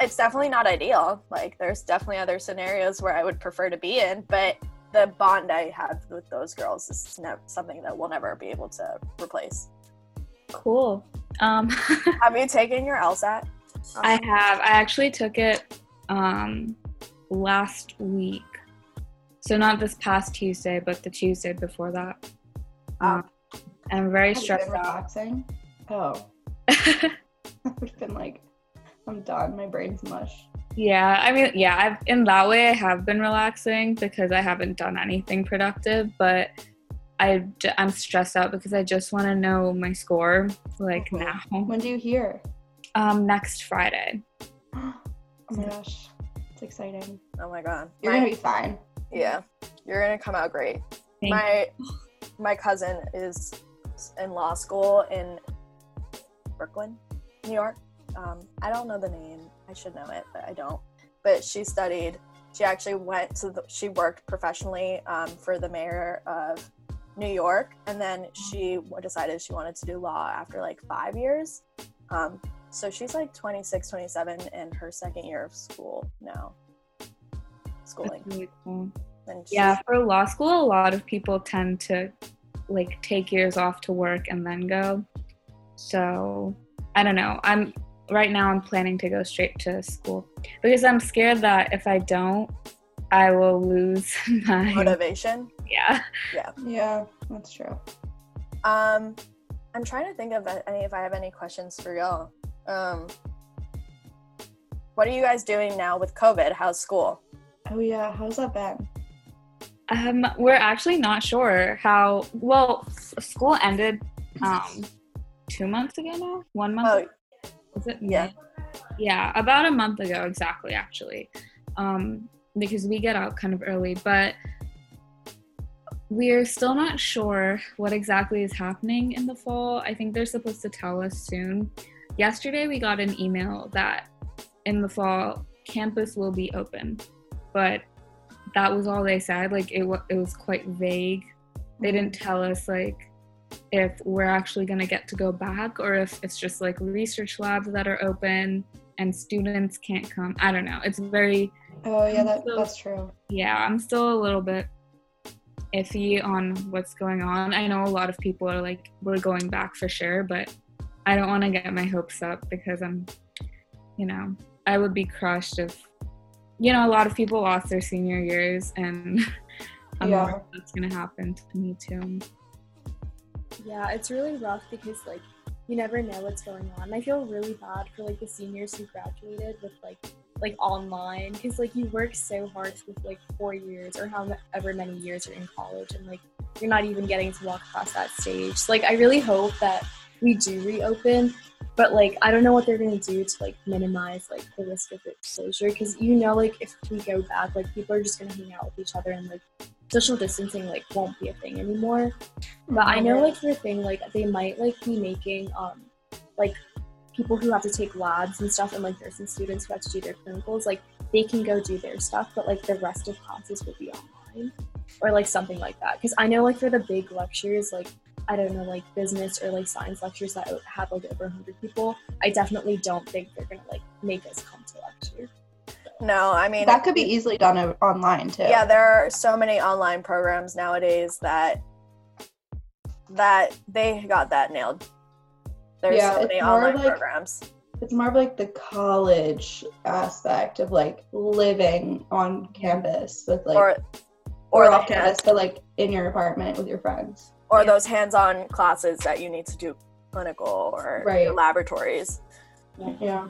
S3: it's definitely not ideal. Like, there's definitely other scenarios where I would prefer to be in, but the bond I have with those girls is never something that we'll never be able to replace.
S1: cool. Um,
S3: Have you taken your LSAT?
S1: I have. I actually took it um, last week. So not this past Tuesday, but the Tuesday before that.
S3: Oh.
S1: Um, I'm very
S2: Have you
S1: stressed
S2: been
S1: out.
S2: relaxing? Oh, I've been like, I'm done. My brain's mush.
S1: Yeah, I mean, yeah, I've in that way I have been relaxing because I haven't done anything productive, but I I'm stressed out because I just want to know my score like now.
S2: When do you hear?
S1: Um, next Friday.
S2: Oh my gosh, it's exciting.
S3: Oh my god.
S2: You're
S3: My-
S2: gonna be fine.
S3: yeah, you're gonna come out great.
S1: Thank
S3: my my cousin is in law school in Brooklyn, New York. Um, I don't know the name. I should know it, but I don't. But she studied. She actually went to. The, she worked professionally um, for the mayor of New York, and then she decided she wanted to do law after like five years. Um, so she's like 26, 27 in her second year of school now. Schooling.
S1: Really cool. Yeah, for law school, a lot of people tend to like take years off to work and then go. So I don't know. I'm right now. I'm planning to go straight to school because I'm scared that if I don't, I will lose my
S3: motivation.
S1: yeah.
S2: Yeah, Yeah, that's true.
S3: Um, I'm trying to think of any if I have any questions for y'all. Um, what are you guys doing now with COVID? How's school?
S2: Oh yeah, how's that been?
S1: Um, we're actually not sure how. Well, school ended um two months ago now. One month.
S3: Oh,
S1: ago? Was it?
S3: Yeah.
S1: May? Yeah, about a month ago exactly, actually. Um, because we get out kind of early, but we're still not sure what exactly is happening in the fall. I think they're supposed to tell us soon. Yesterday, we got an email that in the fall, campus will be open, but that was all they said. Like, it, wa- it was quite vague. They didn't tell us, like, if we're actually going to get to go back or if it's just like research labs that are open and students can't come. I don't know. It's very,
S2: Oh yeah, that,
S1: So-
S2: that's true.
S1: yeah, I'm still a little bit iffy on what's going on. I know a lot of people are like, we're going back for sure, but I don't want to get my hopes up because I'm, you know, I would be crushed if, you know, a lot of people lost their senior years and I'm
S2: Yeah.
S1: that's going to happen to me too.
S4: Yeah, it's really rough because like you never know what's going on. I feel really bad for like the seniors who graduated with like like online because like you work so hard with like four years or however many years you're in college and like you're not even getting to walk past that stage. So, like I really hope that we do reopen, but like I don't know what they're gonna do to like minimize like the risk of exposure because you know like if we go back like people are just gonna hang out with each other and like social distancing like won't be a thing anymore. But I know like for a thing like they might like be making um like people who have to take labs and stuff and like nursing students who have to do their clinicals like they can go do their stuff, but like the rest of classes will be online or like something like that. Because I know like for the big lectures, like I don't know, like business or like science lectures that have like over 100 people, I definitely don't think they're gonna like make us come to lecture.
S3: No, I mean
S2: that could be easily done online too.
S3: Yeah, there are so many online programs nowadays that that they got that nailed. There's
S2: Yeah,
S3: so many online
S2: like-
S3: programs.
S2: it's more of like the college aspect of like living on campus with like
S3: or
S2: or,
S3: or the
S2: off
S3: hand-
S2: campus, but like in your apartment with your friends.
S3: or
S4: Yeah.
S3: those hands-on classes that you need to do clinical or
S2: Right.
S3: laboratories.
S2: Yeah.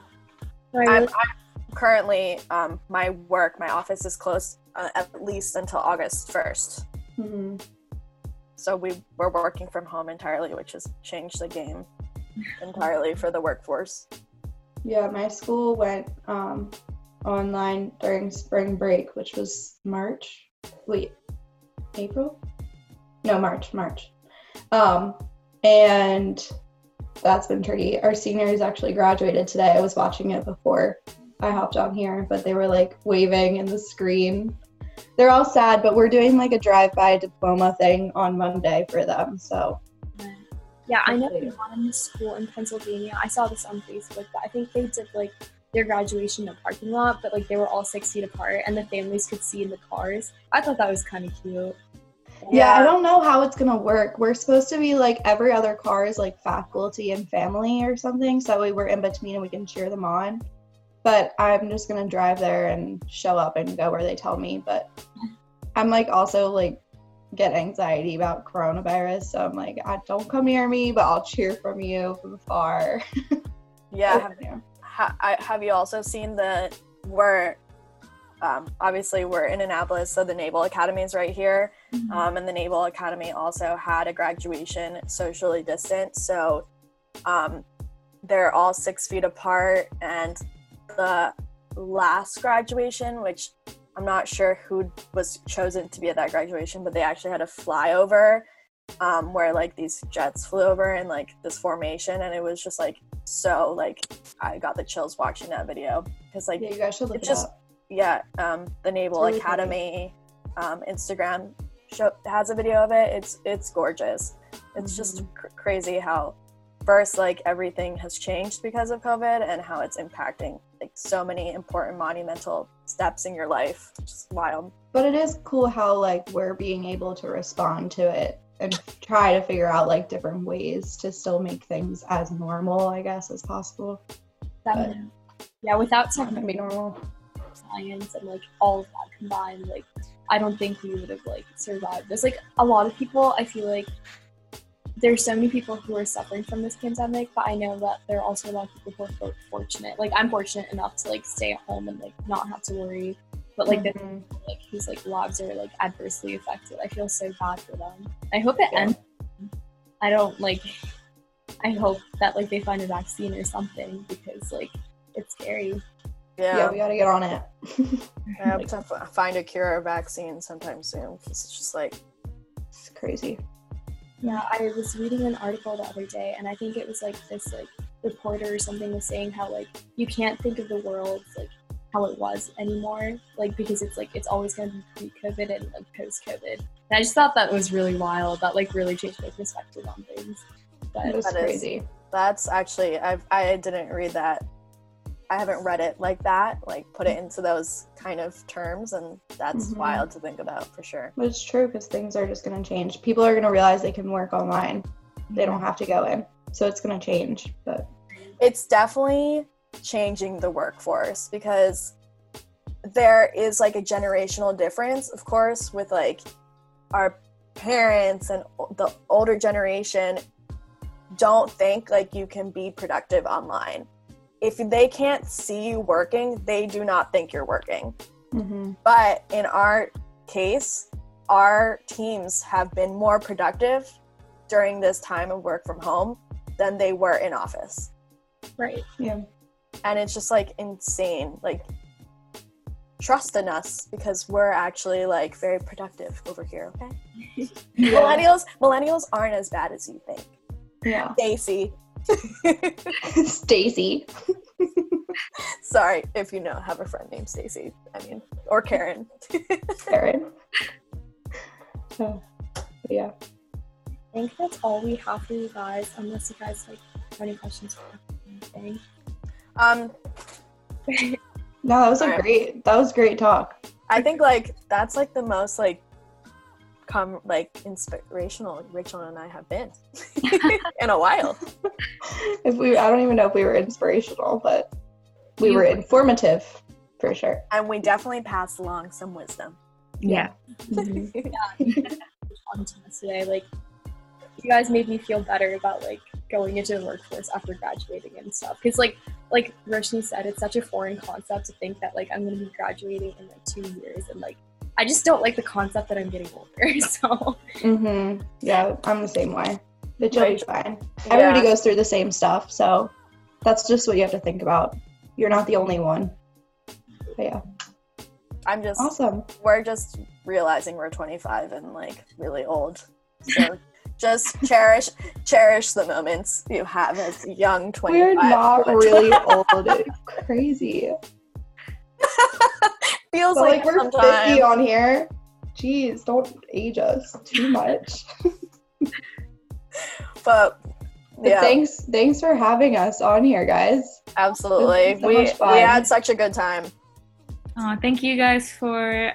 S4: So I
S3: I'm,
S4: really-
S3: I'm currently um, my work, my office is closed uh, at least until August first.
S2: hmm
S3: So we we're working from home entirely, which has changed the game entirely for the workforce.
S2: Yeah, my school went um, online during spring break, which was March. Wait, April? No, March, March. Um, and that's been tricky. Our seniors actually graduated today. I was watching it before I hopped on here, but they were like waving in the screen. They're all sad, but we're doing like a drive-by diploma thing on Monday for them. So
S4: Yeah, I know one school in Pennsylvania. I saw this on Facebook, but I think they did like their graduation in a parking lot, but like they were all six feet apart and the families could see in the cars. I thought that was kind of cute.
S2: Yeah, I don't know how it's gonna work. We're supposed to be like every other car is like faculty and family or something, so we were in between and we can cheer them on. But I'm just gonna drive there and show up and go where they tell me. But I'm like also like get anxiety about coronavirus, so I'm like, I don't come near me, but I'll cheer from you from afar.
S3: Yeah, have, ha- I, have you also seen the we're um, obviously we're in Annapolis, so the Naval Academy is right here, um, and the Naval Academy also had a graduation socially distant, so um, they're all six feet apart, and the last graduation, which I'm not sure who was chosen to be at that graduation, but they actually had a flyover um, where like these jets flew over in like this formation, and it was just like so like I got the chills watching that video because like
S2: Yeah, you guys should look it
S3: just-
S2: up.
S3: yeah, um, the Naval
S2: really
S3: Academy um, Instagram show has a video of it. It's it's gorgeous. It's just
S2: Mm-hmm.
S3: cr- crazy how first like everything has changed because of COVID and how it's impacting like so many important monumental steps in your life. Just wild.
S2: But it is cool how like we're being able to respond to it and try to figure out like different ways to still make things as normal, I guess, as possible.
S4: That- yeah, without
S2: It's not be normal.
S4: science and like all of that combined, like I don't think we would have like survived this. Like a lot of people, I feel like there's so many people who are suffering from this pandemic, but I know that there are also a lot of people who are fortunate. Like I'm fortunate enough to like stay at home and like not have to worry. But like the
S2: Mhm.
S4: people, like whose like lives are like adversely affected, I feel so bad for them. I hope it
S2: Yeah.
S4: ends. I don't like. I hope that like they find a vaccine or something because like it's scary.
S2: yeah.
S3: Yeah,
S2: we gotta get on it.
S3: I hope to find a cure or vaccine sometime soon because it's just like
S2: it's crazy.
S4: Yeah, I was reading an article the other day, and I think it was like this like reporter or something was saying how like you can't think of the world like how it was anymore, like because it's like it's always gonna be pre-COVID and like post-COVID. And I just thought that was really wild. That like really changed my perspective on things. But
S2: was
S3: That is-
S2: crazy.
S3: That's actually I've I didn't read that. I haven't read it like that, like put it into those kind of terms, and that's
S2: Mhm.
S3: wild to think about for sure.
S2: But it's true because things are just gonna change. People are gonna realize they can work online. They don't have to go in. So it's gonna change. But
S3: It's definitely changing the workforce because there is like a generational difference, of course, with like our parents and the older generation don't think like you can be productive online. If they can't see you working, they do not think you're working.
S2: mhm.
S3: But in our case, our teams have been more productive during this time of work from home than they were in office.
S4: right.
S2: yeah.
S3: And it's just like insane. Like, trust in us because we're actually like very productive over here, okay?
S2: Yeah.
S3: Millennials millennials aren't as bad as you think.
S2: yeah.
S3: Stacy.
S2: Stacy.
S3: Sorry if you know have a friend named Stacy. I mean, or Karen.
S2: Karen. So, but yeah.
S4: I think that's all we have for you guys, unless you guys like have any questions for anything.
S3: Um,
S2: No, that was a
S3: Alright.
S2: great. That was great talk.
S3: I think like that's like the most like come like inspirational Rachel and I have been in a while.
S2: If we, I don't even know if we were inspirational, but we
S1: You
S2: were
S1: were.
S2: informative for sure.
S3: And we definitely passed along some wisdom.
S1: Yeah.
S2: Mhm.
S4: talking to us today. Like, you guys made me feel better about like going into the workforce after graduating and stuff. Because like like Roshni said, it's such a foreign concept to think that like I'm gonna be graduating in like two years and like I just don't like the concept that I'm getting older. So
S2: Mhm. Yeah, I'm the same way. But you'll fine.
S3: Yeah.
S2: Everybody goes through the same stuff, so that's just what you have to think about. You're not the only one. But yeah,
S3: I'm just
S2: awesome.
S3: we're just realizing we're 25 and like really old. So just cherish cherish the moments you have as young 25.
S2: We're not really old. It's crazy.
S3: Feels
S2: But
S3: like,
S2: like we're
S3: sometimes.
S2: 50 on here. Jeez, don't age us too much.
S3: but
S2: But
S3: yeah,
S2: thanks, thanks for having us on here, guys.
S3: absolutely.
S2: So
S3: we we had such a good time.
S1: Oh, thank you guys for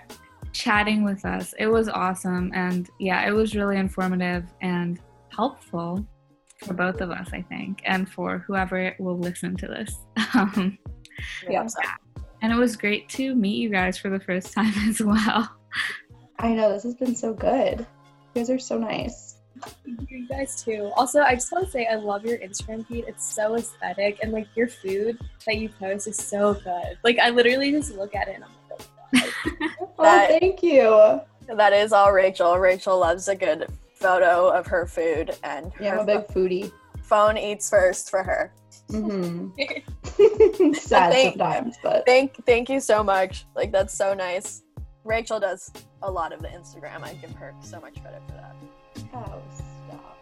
S1: chatting with us. It was awesome. And yeah, it was really informative and helpful for both of us, I think, and for whoever will listen to this. Um,
S2: Yeah.
S3: So,
S1: and it was great to meet you guys for the first time as well.
S2: I know this has been so good. You guys are so nice.
S4: you guys too. Also, I just want to say I love your Instagram feed. It's so aesthetic and like your food that you post is so good. Like I literally just look at it and I'm like, oh,
S2: Oh, thank you.
S3: that is all Rachel. Rachel loves a good photo of her food and
S2: Yeah, I'm a big foodie.
S3: phone eats first for her.
S2: Hmm Sad
S3: Thank-
S2: sometimes, but
S3: Thank thank you so much. Like that's so nice. Rachel does a lot of the Instagram. I give her so much credit for that.
S2: oh, stop.